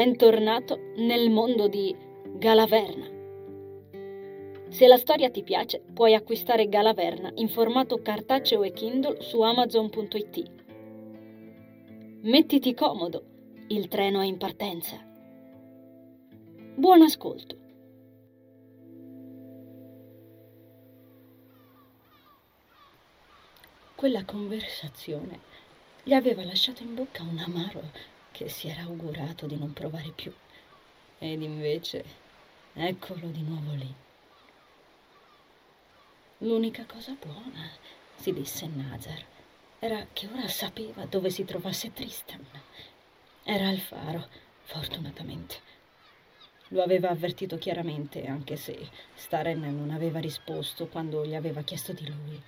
Bentornato nel mondo di Galaverna. Se la storia ti piace, puoi acquistare Galaverna in formato cartaceo e Kindle su amazon.it. Mettiti comodo, il treno è in partenza. Buon ascolto. Quella conversazione gli aveva lasciato in bocca un amaro che si era augurato di non provare più. Ed invece, eccolo di nuovo lì. L'unica cosa buona, si disse Nazar, era che ora sapeva dove si trovasse Tristan. Era al faro, fortunatamente. Lo aveva avvertito chiaramente, anche se Staren non aveva risposto quando gli aveva chiesto di lui.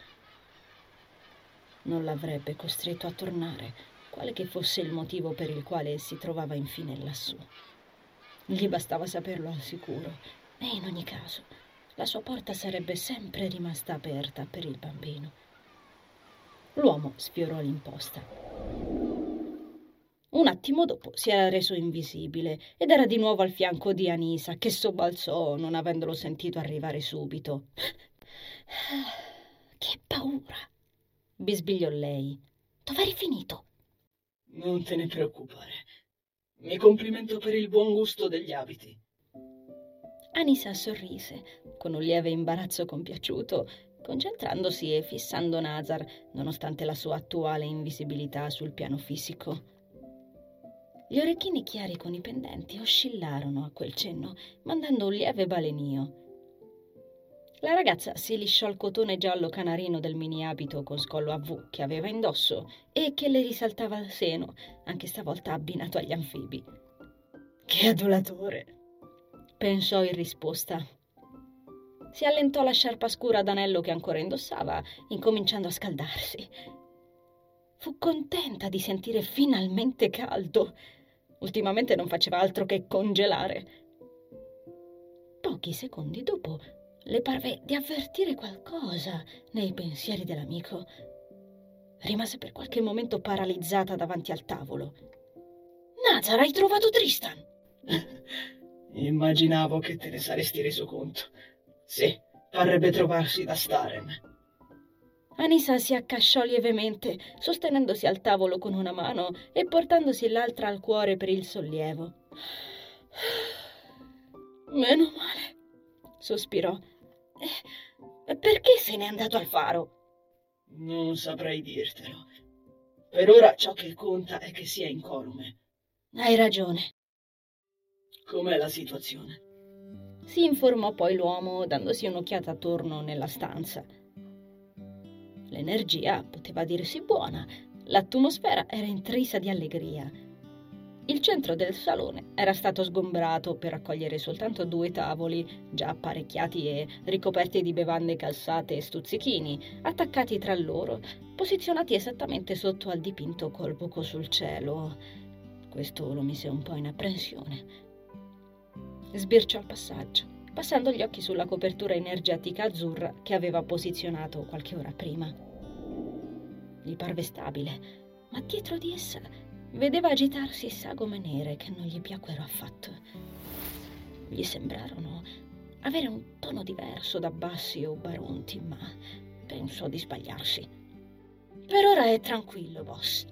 Non l'avrebbe costretto a tornare, quale che fosse il motivo per il quale si trovava infine lassù. Gli bastava saperlo al sicuro e in ogni caso la sua porta sarebbe sempre rimasta aperta per il bambino. L'uomo sfiorò l'imposta. Un attimo dopo si era reso invisibile ed era di nuovo al fianco di Anisa, che sobbalzò non avendolo sentito arrivare subito. Che paura! bisbigliò lei. Dov'eri finito? Non te ne preoccupare. Mi complimento per il buon gusto degli abiti. Anisa sorrise, con un lieve imbarazzo compiaciuto, concentrandosi e fissando Nazar, nonostante la sua attuale invisibilità sul piano fisico. Gli orecchini chiari con i pendenti oscillarono a quel cenno, mandando un lieve balenio. La ragazza si lisciò il cotone giallo canarino del mini abito con scollo a V che aveva indosso e che le risaltava al seno, anche stavolta abbinato agli anfibi. Che adulatore! pensò in risposta. Si allentò la sciarpa scura d'anello che ancora indossava, incominciando a scaldarsi. Fu contenta di sentire finalmente caldo. Ultimamente non faceva altro che congelare. Pochi secondi dopo le parve di avvertire qualcosa nei pensieri dell'amico. Rimase per qualche momento paralizzata davanti al tavolo. Nazar, hai trovato Tristan? Immaginavo che te ne saresti reso conto. Sì, parrebbe trovarsi da Staren. Anisa si accasciò lievemente, sostenendosi al tavolo con una mano e portandosi l'altra al cuore per il sollievo. Meno male, sospirò perché se n'è andato al faro? Non saprei dirtelo. Per ora ciò che conta è che sia incolume. Hai ragione. Com'è la situazione? Si informò poi l'uomo dandosi un'occhiata attorno nella stanza. L'energia poteva dirsi buona, l'atmosfera era intrisa di allegria il centro del salone era stato sgombrato per accogliere soltanto due tavoli, già apparecchiati e ricoperti di bevande calzate e stuzzichini, attaccati tra loro, posizionati esattamente sotto al dipinto col buco sul cielo. Questo lo mise un po' in apprensione. Sbirciò il passaggio, passando gli occhi sulla copertura energetica azzurra che aveva posizionato qualche ora prima. Gli parve stabile, ma dietro di essa Vedeva agitarsi sagome nere che non gli piacquero affatto. Gli sembrarono avere un tono diverso da bassi o baronti, ma pensò di sbagliarsi. Per ora è tranquillo, boss.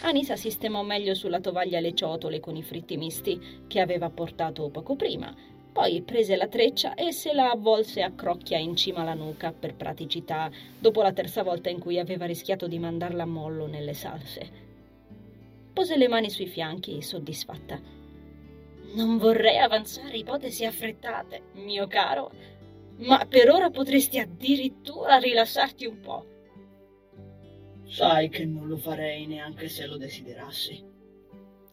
Anisa sistemò meglio sulla tovaglia le ciotole con i fritti misti che aveva portato poco prima. Poi prese la treccia e se la avvolse a crocchia in cima alla nuca per praticità, dopo la terza volta in cui aveva rischiato di mandarla a mollo nelle salse pose le mani sui fianchi, soddisfatta. Non vorrei avanzare ipotesi affrettate, mio caro, ma per ora potresti addirittura rilassarti un po'. Sai che non lo farei neanche se lo desiderassi.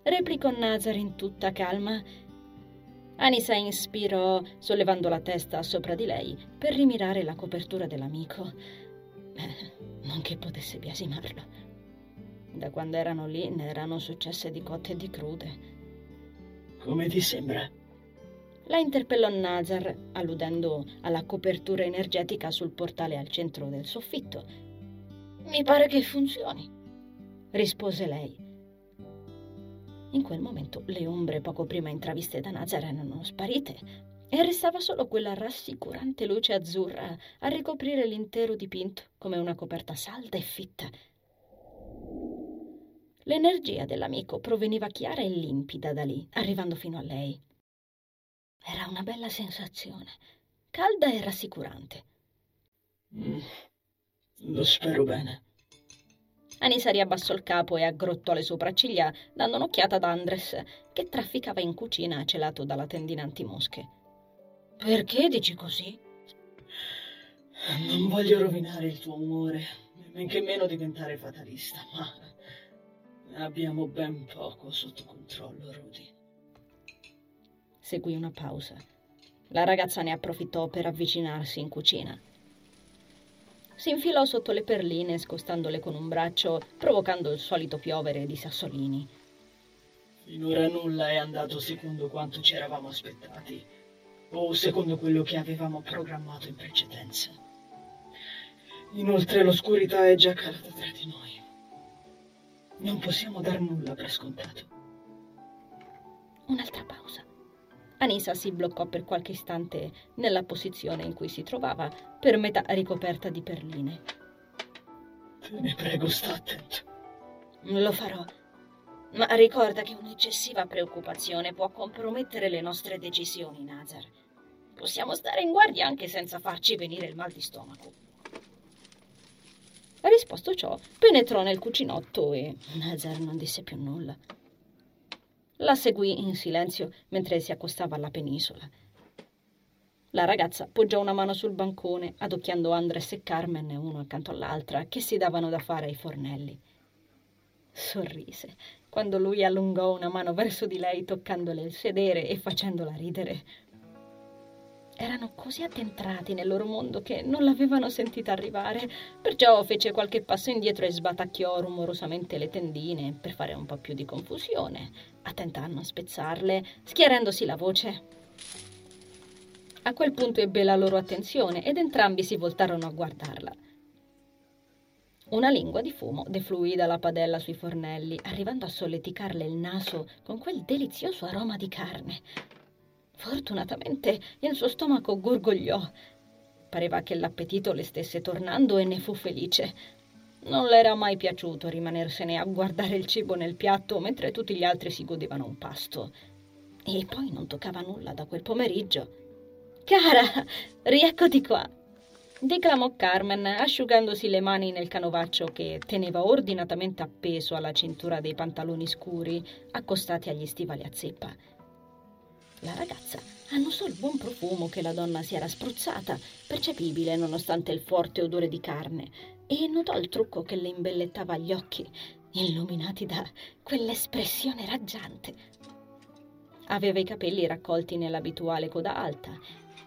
Replicò Nazar in tutta calma. Anisa inspirò, sollevando la testa sopra di lei per rimirare la copertura dell'amico. Eh, non che potesse biasimarlo. Da quando erano lì ne erano successe di cotte e di crude. Come ti sembra? La interpellò Nazar, alludendo alla copertura energetica sul portale al centro del soffitto. Mi pare che funzioni, rispose lei. In quel momento le ombre poco prima intraviste da Nazar erano sparite e restava solo quella rassicurante luce azzurra a ricoprire l'intero dipinto come una coperta salda e fitta. L'energia dell'amico proveniva chiara e limpida da lì, arrivando fino a lei. Era una bella sensazione, calda e rassicurante. Mm, lo spero bene. Anisa riabbassò il capo e aggrottò le sopracciglia, dando un'occhiata ad Andres, che trafficava in cucina celato dalla tendina antimosche. Perché dici così? Non voglio rovinare il tuo umore, men che meno diventare fatalista, ma abbiamo ben poco sotto controllo, Rudy. Seguì una pausa. La ragazza ne approfittò per avvicinarsi in cucina. Si infilò sotto le perline, scostandole con un braccio, provocando il solito piovere di sassolini. Finora nulla è andato secondo quanto ci eravamo aspettati, o secondo quello che avevamo programmato in precedenza. Inoltre l'oscurità è già calata tra di noi. Non possiamo dar nulla per scontato. Un'altra pausa. Anisa si bloccò per qualche istante nella posizione in cui si trovava, per metà ricoperta di perline. Te ne prego, sta attento. Lo farò. Ma ricorda che un'eccessiva preoccupazione può compromettere le nostre decisioni, Nazar. Possiamo stare in guardia anche senza farci venire il mal di stomaco. Risposto ciò, penetrò nel cucinotto e Nazar non disse più nulla. La seguì in silenzio mentre si accostava alla penisola. La ragazza poggiò una mano sul bancone, adocchiando Andres e Carmen uno accanto all'altra, che si davano da fare ai fornelli. Sorrise quando lui allungò una mano verso di lei, toccandole il sedere e facendola ridere. Erano così addentrati nel loro mondo che non l'avevano sentita arrivare, perciò fece qualche passo indietro e sbatacchiò rumorosamente le tendine per fare un po' più di confusione, attenta a non spezzarle, schiarendosi la voce. A quel punto ebbe la loro attenzione ed entrambi si voltarono a guardarla. Una lingua di fumo defluì dalla padella sui fornelli, arrivando a solleticarle il naso con quel delizioso aroma di carne. Fortunatamente il suo stomaco gorgogliò. Pareva che l'appetito le stesse tornando e ne fu felice. Non le era mai piaciuto rimanersene a guardare il cibo nel piatto mentre tutti gli altri si godevano un pasto. E poi non toccava nulla da quel pomeriggio. Cara, rieccoti qua, declamò Carmen, asciugandosi le mani nel canovaccio che teneva ordinatamente appeso alla cintura dei pantaloni scuri accostati agli stivali a zeppa. La ragazza annusò il buon profumo che la donna si era spruzzata, percepibile nonostante il forte odore di carne, e notò il trucco che le imbellettava gli occhi, illuminati da quell'espressione raggiante. Aveva i capelli raccolti nell'abituale coda alta,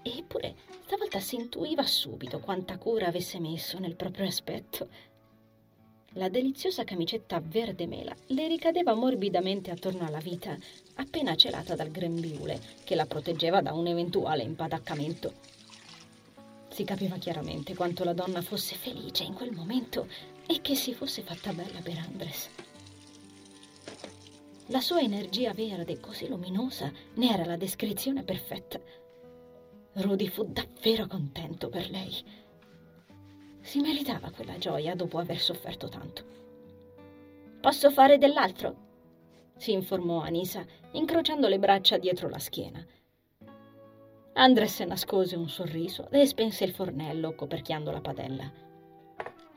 eppure stavolta si intuiva subito quanta cura avesse messo nel proprio aspetto. La deliziosa camicetta verde mela le ricadeva morbidamente attorno alla vita, appena celata dal grembiule che la proteggeva da un eventuale impadaccamento. Si capiva chiaramente quanto la donna fosse felice in quel momento e che si fosse fatta bella per Andres. La sua energia verde, così luminosa, ne era la descrizione perfetta. Rudy fu davvero contento per lei. Si meritava quella gioia dopo aver sofferto tanto. Posso fare dell'altro? si informò Anisa, incrociando le braccia dietro la schiena. Andres nascose un sorriso e spense il fornello coperchiando la padella.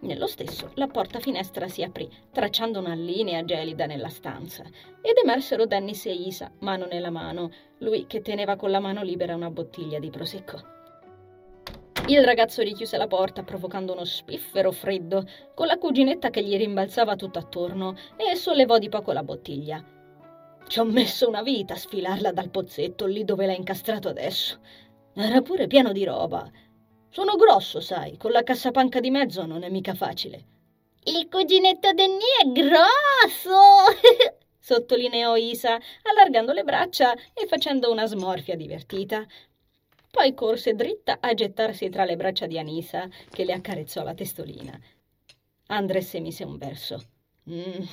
Nello stesso, la porta finestra si aprì, tracciando una linea gelida nella stanza, ed emersero Dennis e Isa, mano nella mano, lui che teneva con la mano libera una bottiglia di prosecco. Il ragazzo richiuse la porta provocando uno spiffero freddo, con la cuginetta che gli rimbalzava tutto attorno, e sollevò di poco la bottiglia. Ci ho messo una vita a sfilarla dal pozzetto lì dove l'ha incastrato adesso. Era pure pieno di roba. Sono grosso, sai, con la cassapanca di mezzo non è mica facile. Il cuginetto del Nì è grosso! sottolineò Isa, allargando le braccia e facendo una smorfia divertita. Poi corse dritta a gettarsi tra le braccia di Anisa, che le accarezzò la testolina. Andres emise un verso. Mm,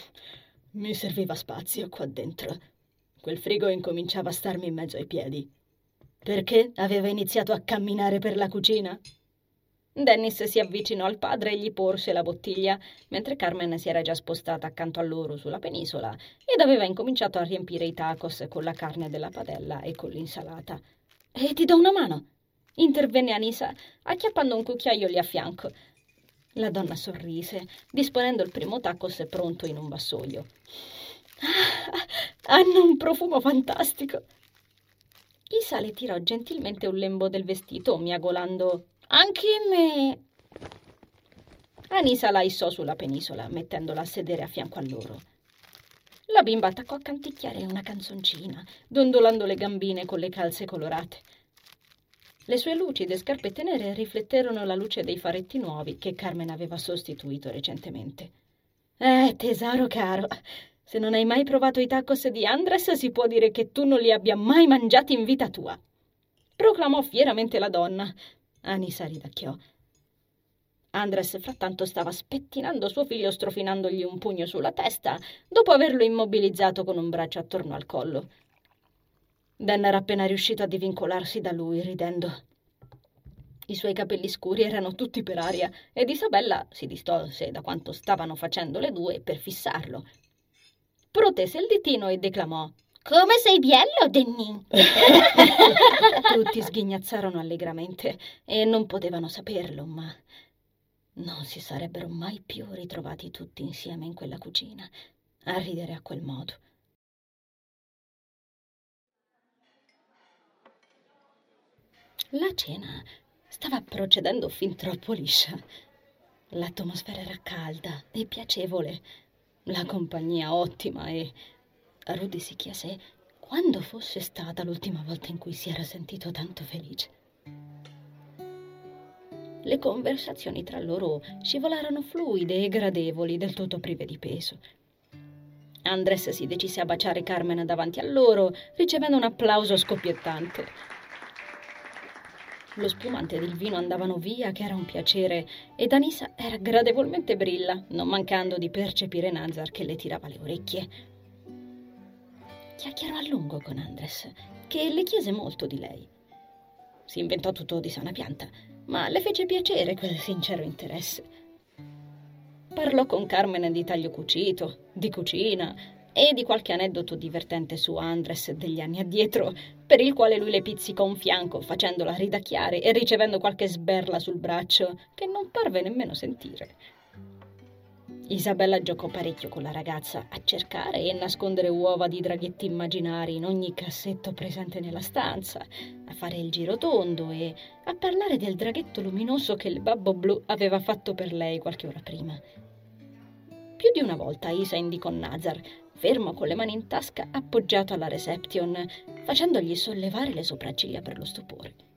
Mi serviva spazio qua dentro. Quel frigo incominciava a starmi in mezzo ai piedi. Perché aveva iniziato a camminare per la cucina? Dennis si avvicinò al padre e gli porse la bottiglia, mentre Carmen si era già spostata accanto a loro sulla penisola ed aveva incominciato a riempire i tacos con la carne della padella e con l'insalata. E ti do una mano? intervenne Anisa, acchiappando un cucchiaio lì a fianco. La donna sorrise, disponendo il primo tacos pronto in un vassoio. Ah, hanno un profumo fantastico, Isa le tirò gentilmente un lembo del vestito, miagolando Anche me. Anisa la issò sulla penisola, mettendola a sedere a fianco a loro. La bimba attaccò a canticchiare una canzoncina, dondolando le gambine con le calze colorate. Le sue lucide scarpette nere rifletterono la luce dei faretti nuovi che Carmen aveva sostituito recentemente. Eh, tesoro caro, se non hai mai provato i tacos di Andres, si può dire che tu non li abbia mai mangiati in vita tua. Proclamò fieramente la donna. Anisa ridacchiò. Andres frattanto stava spettinando suo figlio strofinandogli un pugno sulla testa, dopo averlo immobilizzato con un braccio attorno al collo. Dan era appena riuscito a divincolarsi da lui, ridendo. I suoi capelli scuri erano tutti per aria ed Isabella si distolse da quanto stavano facendo le due per fissarlo protese il ditino e declamò come sei bello, Denny! Tutti sghignazzarono allegramente e non potevano saperlo, ma non si sarebbero mai più ritrovati tutti insieme in quella cucina a ridere a quel modo. La cena stava procedendo fin troppo liscia. L'atmosfera era calda e piacevole la compagnia ottima e Rudy si chiese quando fosse stata l'ultima volta in cui si era sentito tanto felice. Le conversazioni tra loro scivolarono fluide e gradevoli, del tutto prive di peso. Andres si decise a baciare Carmen davanti a loro, ricevendo un applauso scoppiettante. Lo spumante ed il vino andavano via, che era un piacere, ed Anissa era gradevolmente brilla, non mancando di percepire Nazar che le tirava le orecchie. Chiacchierò a lungo con Andres, che le chiese molto di lei. Si inventò tutto di sana pianta, ma le fece piacere quel sincero interesse. Parlò con Carmen di taglio cucito, di cucina, e di qualche aneddoto divertente su Andres degli anni addietro, per il quale lui le pizzicò un fianco facendola ridacchiare e ricevendo qualche sberla sul braccio che non parve nemmeno sentire. Isabella giocò parecchio con la ragazza a cercare e nascondere uova di draghetti immaginari in ogni cassetto presente nella stanza, a fare il giro tondo e a parlare del draghetto luminoso che il babbo blu aveva fatto per lei qualche ora prima. Più di una volta Isa indicò Nazar, fermo con le mani in tasca, appoggiato alla reception, facendogli sollevare le sopracciglia per lo stupore.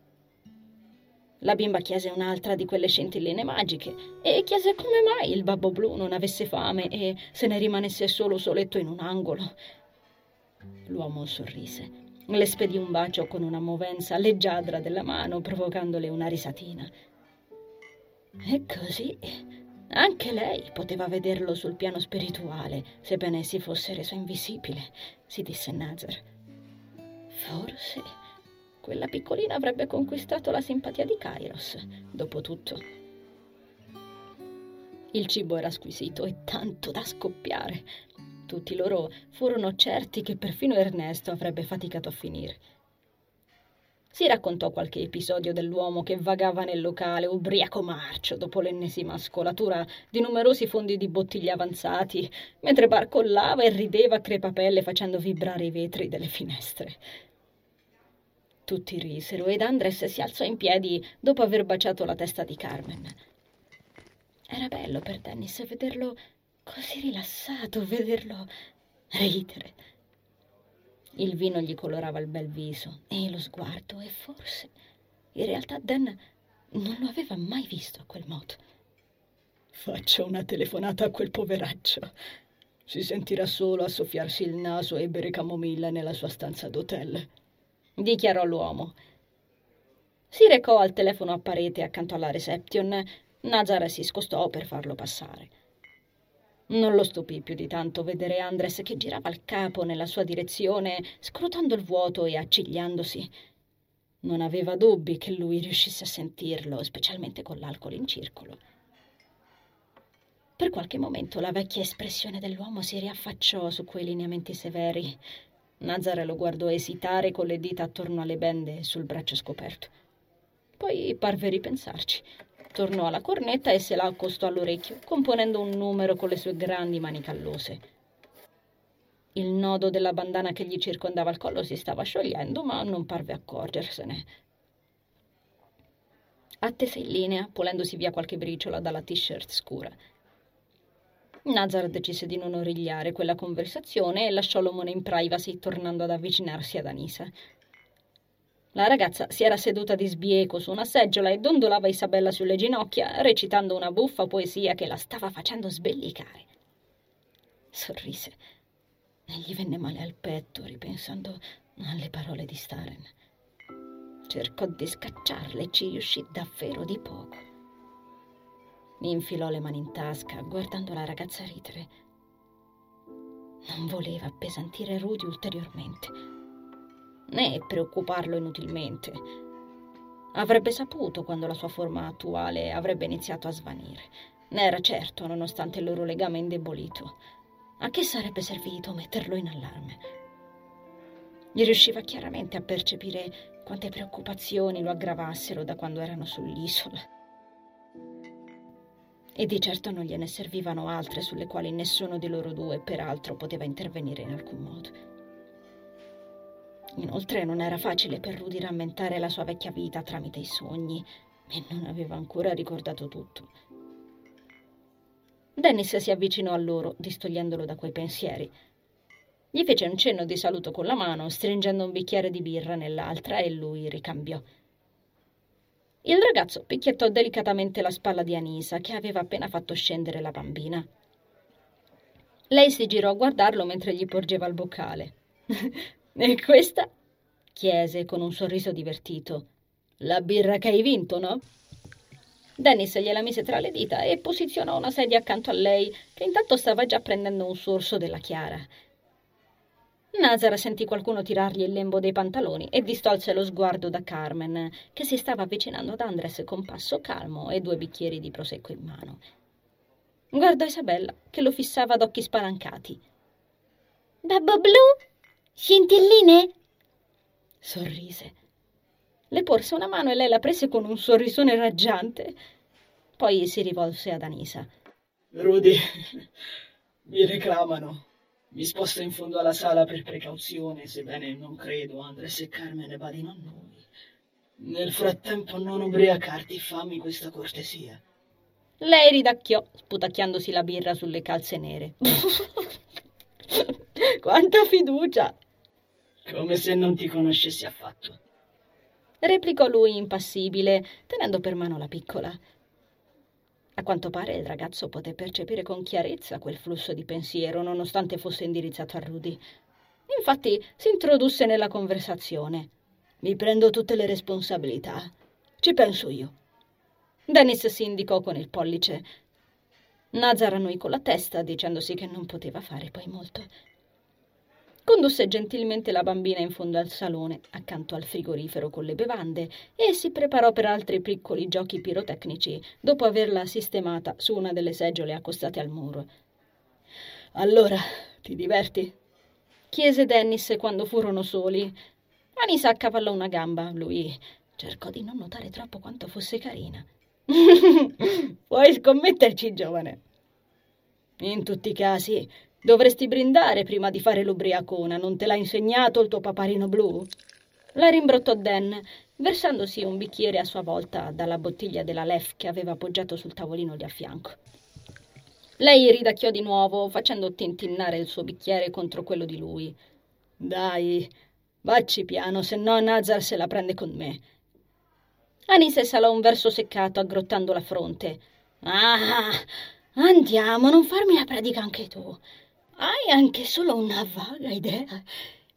La bimba chiese un'altra di quelle scintilline magiche e chiese come mai il babbo blu non avesse fame e se ne rimanesse solo soletto in un angolo. L'uomo sorrise. Le spedì un bacio con una movenza leggiadra della mano, provocandole una risatina. E così anche lei poteva vederlo sul piano spirituale, sebbene si fosse reso invisibile, si disse Nazar. Forse quella piccolina avrebbe conquistato la simpatia di Kairos, dopo tutto. Il cibo era squisito e tanto da scoppiare. Tutti loro furono certi che perfino Ernesto avrebbe faticato a finire. Si raccontò qualche episodio dell'uomo che vagava nel locale ubriaco marcio dopo l'ennesima scolatura di numerosi fondi di bottiglie avanzati, mentre barcollava e rideva a crepapelle facendo vibrare i vetri delle finestre. Tutti risero ed Andres si alzò in piedi dopo aver baciato la testa di Carmen. Era bello per Dennis vederlo così rilassato, vederlo ridere. Il vino gli colorava il bel viso e lo sguardo e forse in realtà Dan non lo aveva mai visto a quel modo. Faccio una telefonata a quel poveraccio. Si sentirà solo a soffiarsi il naso e bere camomilla nella sua stanza d'hotel, dichiarò l'uomo. Si recò al telefono a parete accanto alla reception. Nazar si scostò per farlo passare. Non lo stupì più di tanto vedere Andres che girava il capo nella sua direzione, scrutando il vuoto e accigliandosi. Non aveva dubbi che lui riuscisse a sentirlo, specialmente con l'alcol in circolo. Per qualche momento la vecchia espressione dell'uomo si riaffacciò su quei lineamenti severi. Nazare lo guardò esitare con le dita attorno alle bende sul braccio scoperto. Poi parve ripensarci. Tornò alla cornetta e se la accostò all'orecchio, componendo un numero con le sue grandi mani callose. Il nodo della bandana che gli circondava il collo si stava sciogliendo, ma non parve accorgersene. Attese in linea, pulendosi via qualche briciola dalla t-shirt scura. Nazar decise di non origliare quella conversazione e lasciò l'omone in privacy, tornando ad avvicinarsi ad Anisa. La ragazza si era seduta di sbieco su una seggiola e dondolava Isabella sulle ginocchia, recitando una buffa poesia che la stava facendo sbellicare. Sorrise e gli venne male al petto, ripensando alle parole di Staren. Cercò di scacciarle e ci riuscì davvero di poco. Mi infilò le mani in tasca, guardando la ragazza ridere. Non voleva appesantire Rudy ulteriormente né preoccuparlo inutilmente. Avrebbe saputo quando la sua forma attuale avrebbe iniziato a svanire. Ne era certo, nonostante il loro legame indebolito. A che sarebbe servito metterlo in allarme? Gli riusciva chiaramente a percepire quante preoccupazioni lo aggravassero da quando erano sull'isola. E di certo non gliene servivano altre sulle quali nessuno di loro due, peraltro, poteva intervenire in alcun modo. Inoltre non era facile per Rudy rammentare la sua vecchia vita tramite i sogni e non aveva ancora ricordato tutto. Dennis si avvicinò a loro, distogliendolo da quei pensieri. Gli fece un cenno di saluto con la mano, stringendo un bicchiere di birra nell'altra, e lui ricambiò. Il ragazzo picchiettò delicatamente la spalla di Anisa, che aveva appena fatto scendere la bambina. Lei si girò a guardarlo mentre gli porgeva il boccale. E questa? chiese con un sorriso divertito. La birra che hai vinto, no? Dennis gliela mise tra le dita e posizionò una sedia accanto a lei, che intanto stava già prendendo un sorso della chiara. Nazar sentì qualcuno tirargli il lembo dei pantaloni e distolse lo sguardo da Carmen, che si stava avvicinando ad Andres con passo calmo e due bicchieri di prosecco in mano. Guardò Isabella, che lo fissava ad occhi spalancati. Babbo blu? Scintilline? Sorrise. Le porse una mano e lei la prese con un sorrisone raggiante. Poi si rivolse ad Anisa. Rudy, mi reclamano. Mi sposto in fondo alla sala per precauzione, sebbene non credo Andres e Carmen badino a noi. Nel frattempo non ubriacarti, fammi questa cortesia. Lei ridacchiò, sputacchiandosi la birra sulle calze nere. Quanta fiducia! Come se non ti conoscessi affatto. Replicò lui impassibile, tenendo per mano la piccola. A quanto pare il ragazzo poté percepire con chiarezza quel flusso di pensiero, nonostante fosse indirizzato a Rudy. Infatti si introdusse nella conversazione. Mi prendo tutte le responsabilità. Ci penso io. Dennis si indicò con il pollice. Nazar annui con la testa, dicendosi che non poteva fare poi molto. Condusse gentilmente la bambina in fondo al salone, accanto al frigorifero con le bevande, e si preparò per altri piccoli giochi pirotecnici, dopo averla sistemata su una delle seggiole accostate al muro. Allora, ti diverti? chiese Dennis quando furono soli. Anisa accavallò una gamba. Lui cercò di non notare troppo quanto fosse carina. Puoi scommetterci, giovane. In tutti i casi, Dovresti brindare prima di fare l'ubriacona, non te l'ha insegnato il tuo paparino blu? La rimbrottò Dan, versandosi un bicchiere a sua volta dalla bottiglia della Lef che aveva appoggiato sul tavolino di a fianco. Lei ridacchiò di nuovo, facendo tintinnare il suo bicchiere contro quello di lui. Dai, vacci piano, se no Nazar se la prende con me. Anise salò un verso seccato, aggrottando la fronte. Ah, andiamo, non farmi la predica anche tu. Hai anche solo una vaga idea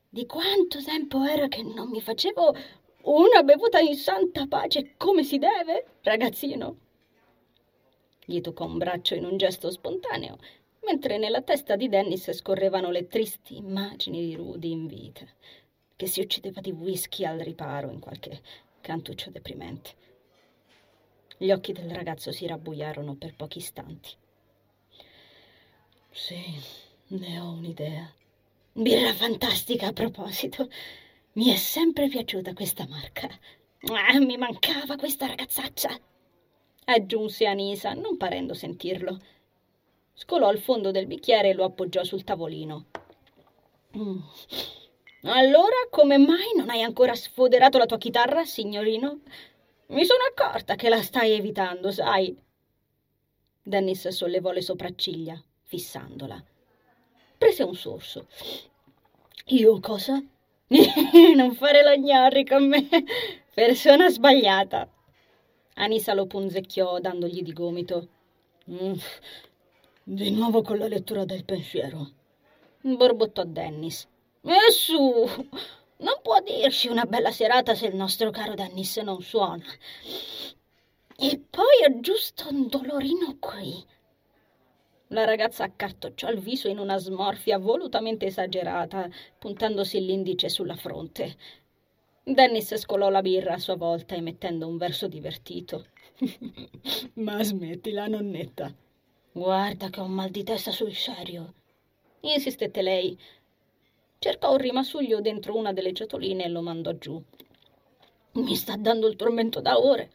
di quanto tempo era che non mi facevo una bevuta in santa pace come si deve, ragazzino? Gli toccò un braccio in un gesto spontaneo, mentre nella testa di Dennis scorrevano le tristi immagini di Rudy in vita, che si uccideva di whisky al riparo in qualche cantuccio deprimente. Gli occhi del ragazzo si rabbuiarono per pochi istanti. Sì, ne ho un'idea. Birra fantastica a proposito. Mi è sempre piaciuta questa marca. Ah, mi mancava questa ragazzaccia. Aggiunse Anisa, non parendo sentirlo. Scolò il fondo del bicchiere e lo appoggiò sul tavolino. Mm. Allora, come mai non hai ancora sfoderato la tua chitarra, signorino? Mi sono accorta che la stai evitando, sai. Dennis sollevò le sopracciglia, fissandola. Prese un sorso. Io cosa? non fare lo gnarri con me. Persona sbagliata. Anisa lo punzecchiò dandogli di gomito. Mm, di nuovo con la lettura del pensiero. Borbottò Dennis. E su, non può dirci una bella serata se il nostro caro Dennis non suona. E poi ho giusto un dolorino qui. La ragazza accartocciò il viso in una smorfia volutamente esagerata, puntandosi l'indice sulla fronte. Dennis scolò la birra a sua volta, emettendo un verso divertito. Ma smettila, nonnetta. Guarda che ho un mal di testa sul serio. Insistette lei. Cercò un rimasuglio dentro una delle ciotoline e lo mandò giù. Mi sta dando il tormento da ore.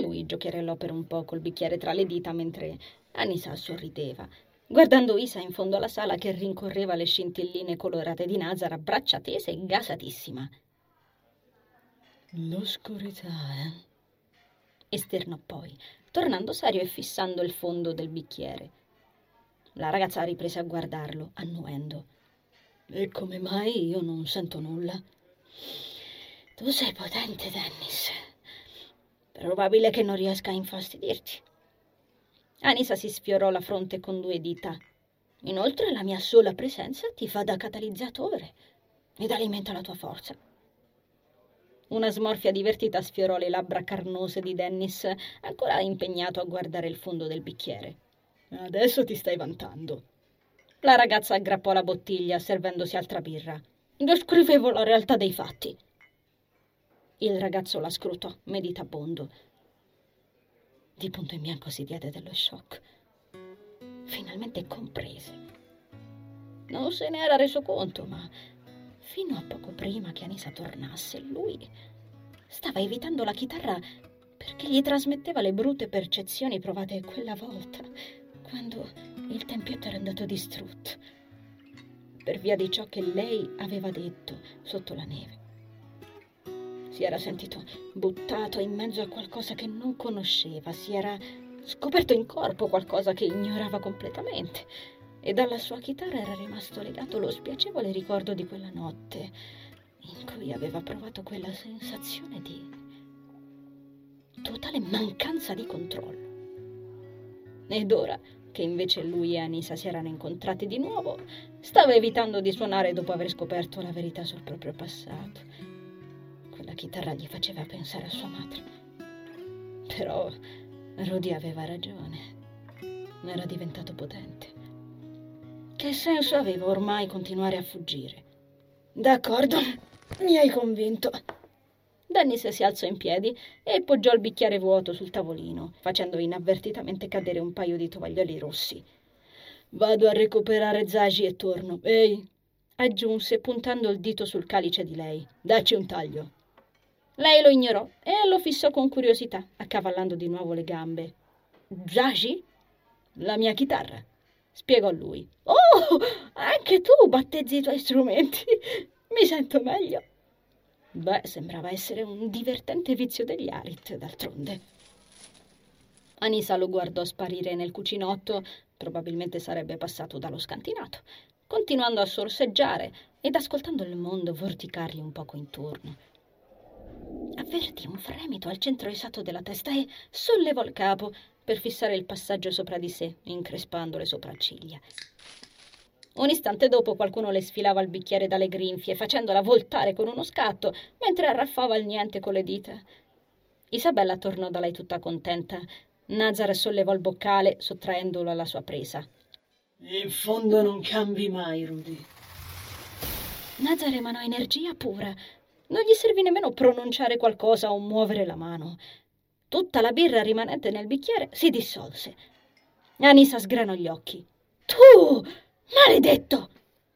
Lui giocherellò per un po' col bicchiere tra le dita mentre Anisa sorrideva, guardando Isa in fondo alla sala che rincorreva le scintilline colorate di Nazar a braccia tese e gasatissima. L'oscurità, eh? esternò poi, tornando serio e fissando il fondo del bicchiere. La ragazza riprese a guardarlo, annuendo. E come mai io non sento nulla? Tu sei potente, Dennis. Probabile che non riesca a infastidirti. Anisa si sfiorò la fronte con due dita. Inoltre la mia sola presenza ti fa da catalizzatore ed alimenta la tua forza. Una smorfia divertita sfiorò le labbra carnose di Dennis, ancora impegnato a guardare il fondo del bicchiere. Adesso ti stai vantando. La ragazza aggrappò la bottiglia, servendosi altra birra. Descrivevo la realtà dei fatti. Il ragazzo la scrutò, meditabondo. Di punto in bianco si diede dello shock. Finalmente comprese. Non se ne era reso conto, ma fino a poco prima che Anisa tornasse, lui stava evitando la chitarra perché gli trasmetteva le brutte percezioni provate quella volta, quando il tempietto era andato distrutto, per via di ciò che lei aveva detto sotto la neve. Si era sentito buttato in mezzo a qualcosa che non conosceva, si era scoperto in corpo qualcosa che ignorava completamente e dalla sua chitarra era rimasto legato lo spiacevole ricordo di quella notte in cui aveva provato quella sensazione di totale mancanza di controllo. Ed ora che invece lui e Anisa si erano incontrati di nuovo, stava evitando di suonare dopo aver scoperto la verità sul proprio passato. Chitarra gli faceva pensare a sua madre. Però Rudy aveva ragione. Era diventato potente. Che senso aveva ormai continuare a fuggire? D'accordo, mi hai convinto. Dennis si alzò in piedi e poggiò il bicchiere vuoto sul tavolino, facendo inavvertitamente cadere un paio di tovaglioli rossi. Vado a recuperare Zagi e torno. Ehi, aggiunse puntando il dito sul calice di lei. Dacci un taglio. Lei lo ignorò e lo fissò con curiosità, accavallando di nuovo le gambe. Zagi? La mia chitarra, spiegò lui. Oh, anche tu battezzi i tuoi strumenti. Mi sento meglio. Beh, sembrava essere un divertente vizio degli Arit, d'altronde. Anisa lo guardò sparire nel cucinotto, probabilmente sarebbe passato dallo scantinato, continuando a sorseggiare ed ascoltando il mondo vorticargli un poco intorno. Avvertì un fremito al centro esatto della testa e sollevò il capo per fissare il passaggio sopra di sé, increspando le sopracciglia. Un istante dopo qualcuno le sfilava il bicchiere dalle grinfie, facendola voltare con uno scatto, mentre arraffava il niente con le dita. Isabella tornò da lei tutta contenta, Nazar sollevò il boccale, sottraendolo alla sua presa. In fondo non cambi mai, Rudy. Nazar emanò energia pura. Non gli servì nemmeno pronunciare qualcosa o muovere la mano. Tutta la birra rimanente nel bicchiere si dissolse. Anisa sgranò gli occhi. Tu, maledetto!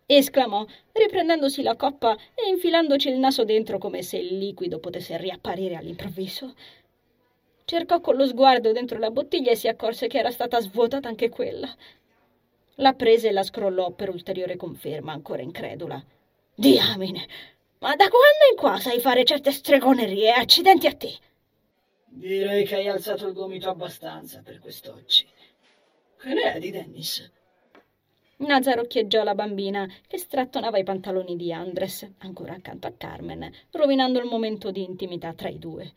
esclamò, riprendendosi la coppa e infilandoci il naso dentro come se il liquido potesse riapparire all'improvviso. Cercò con lo sguardo dentro la bottiglia e si accorse che era stata svuotata anche quella. La prese e la scrollò per ulteriore conferma, ancora incredula. Diamine! Ma da quando in qua sai fare certe stregonerie? Accidenti a te! Direi che hai alzato il gomito abbastanza per quest'oggi. Che ne è di Dennis? Nazar occhieggiò la bambina che strattonava i pantaloni di Andres, ancora accanto a Carmen, rovinando il momento di intimità tra i due.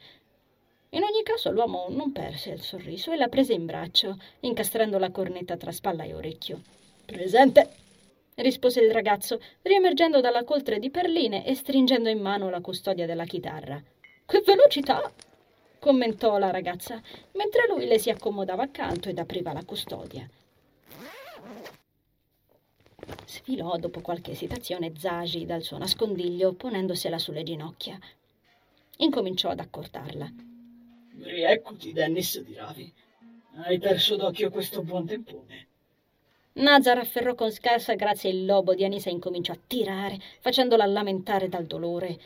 In ogni caso l'uomo non perse il sorriso e la prese in braccio, incastrando la cornetta tra spalla e orecchio. Presente! Rispose il ragazzo, riemergendo dalla coltre di perline e stringendo in mano la custodia della chitarra. Che velocità! commentò la ragazza, mentre lui le si accomodava accanto ed apriva la custodia. Sfilò dopo qualche esitazione Zagi dal suo nascondiglio, ponendosela sulle ginocchia. Incominciò ad accordarla. Rieccoti, Dennis di Ravi. Hai perso d'occhio questo buon tempone. Nazar afferrò con scarsa grazia il lobo di Anisa e incominciò a tirare, facendola lamentare dal dolore.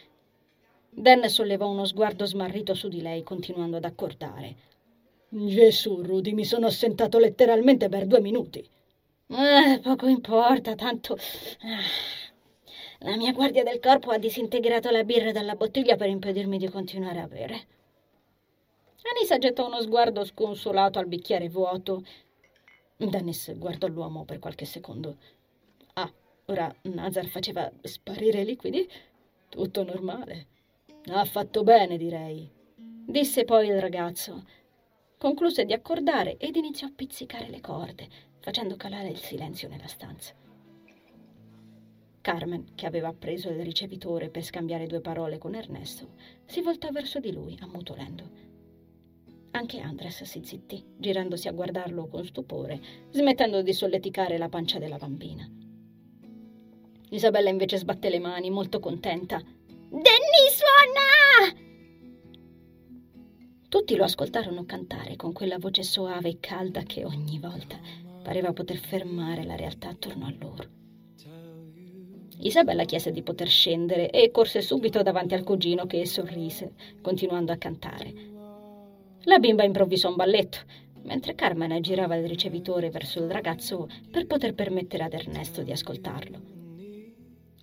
Dan sollevò uno sguardo smarrito su di lei, continuando ad accordare. Gesù, Rudy, mi sono assentato letteralmente per due minuti. Eh, poco importa, tanto... Eh, la mia guardia del corpo ha disintegrato la birra dalla bottiglia per impedirmi di continuare a bere. Anisa gettò uno sguardo sconsolato al bicchiere vuoto. Dennis guardò l'uomo per qualche secondo. Ah, ora Nazar faceva sparire i liquidi? Tutto normale. Ha fatto bene, direi. Disse poi il ragazzo. Concluse di accordare ed iniziò a pizzicare le corde, facendo calare il silenzio nella stanza. Carmen, che aveva preso il ricevitore per scambiare due parole con Ernesto, si voltò verso di lui, ammutolendo. Anche Andres si zittì, girandosi a guardarlo con stupore, smettendo di solleticare la pancia della bambina. Isabella invece sbatté le mani, molto contenta. Denny suona! Tutti lo ascoltarono cantare con quella voce soave e calda che ogni volta pareva poter fermare la realtà attorno a loro. Isabella chiese di poter scendere e corse subito davanti al cugino che sorrise, continuando a cantare. La bimba improvvisò un balletto, mentre Carmen girava il ricevitore verso il ragazzo per poter permettere ad Ernesto di ascoltarlo.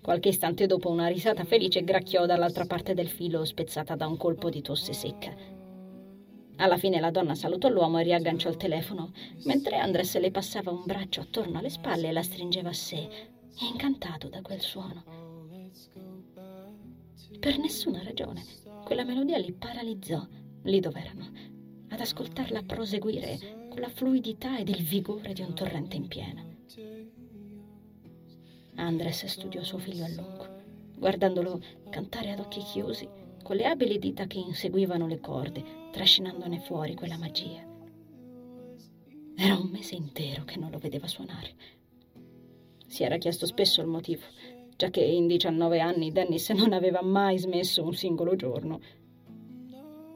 Qualche istante dopo una risata felice gracchiò dall'altra parte del filo spezzata da un colpo di tosse secca. Alla fine la donna salutò l'uomo e riagganciò il telefono, mentre Andres le passava un braccio attorno alle spalle e la stringeva a sé, incantato da quel suono. Per nessuna ragione, quella melodia li paralizzò lì dove erano ad ascoltarla proseguire con la fluidità ed il vigore di un torrente in piena. Andres studiò suo figlio a lungo, guardandolo cantare ad occhi chiusi, con le abili dita che inseguivano le corde, trascinandone fuori quella magia. Era un mese intero che non lo vedeva suonare. Si era chiesto spesso il motivo, già che in 19 anni Dennis non aveva mai smesso un singolo giorno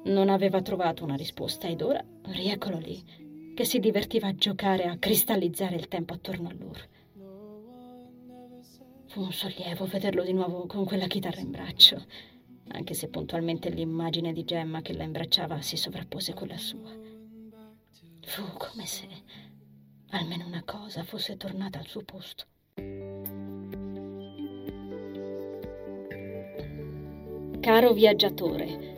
non aveva trovato una risposta ed ora rieccolo lì, che si divertiva a giocare a cristallizzare il tempo attorno a loro. Fu un sollievo vederlo di nuovo con quella chitarra in braccio, anche se puntualmente l'immagine di Gemma che la imbracciava si sovrappose con la sua. Fu come se almeno una cosa fosse tornata al suo posto. Caro viaggiatore,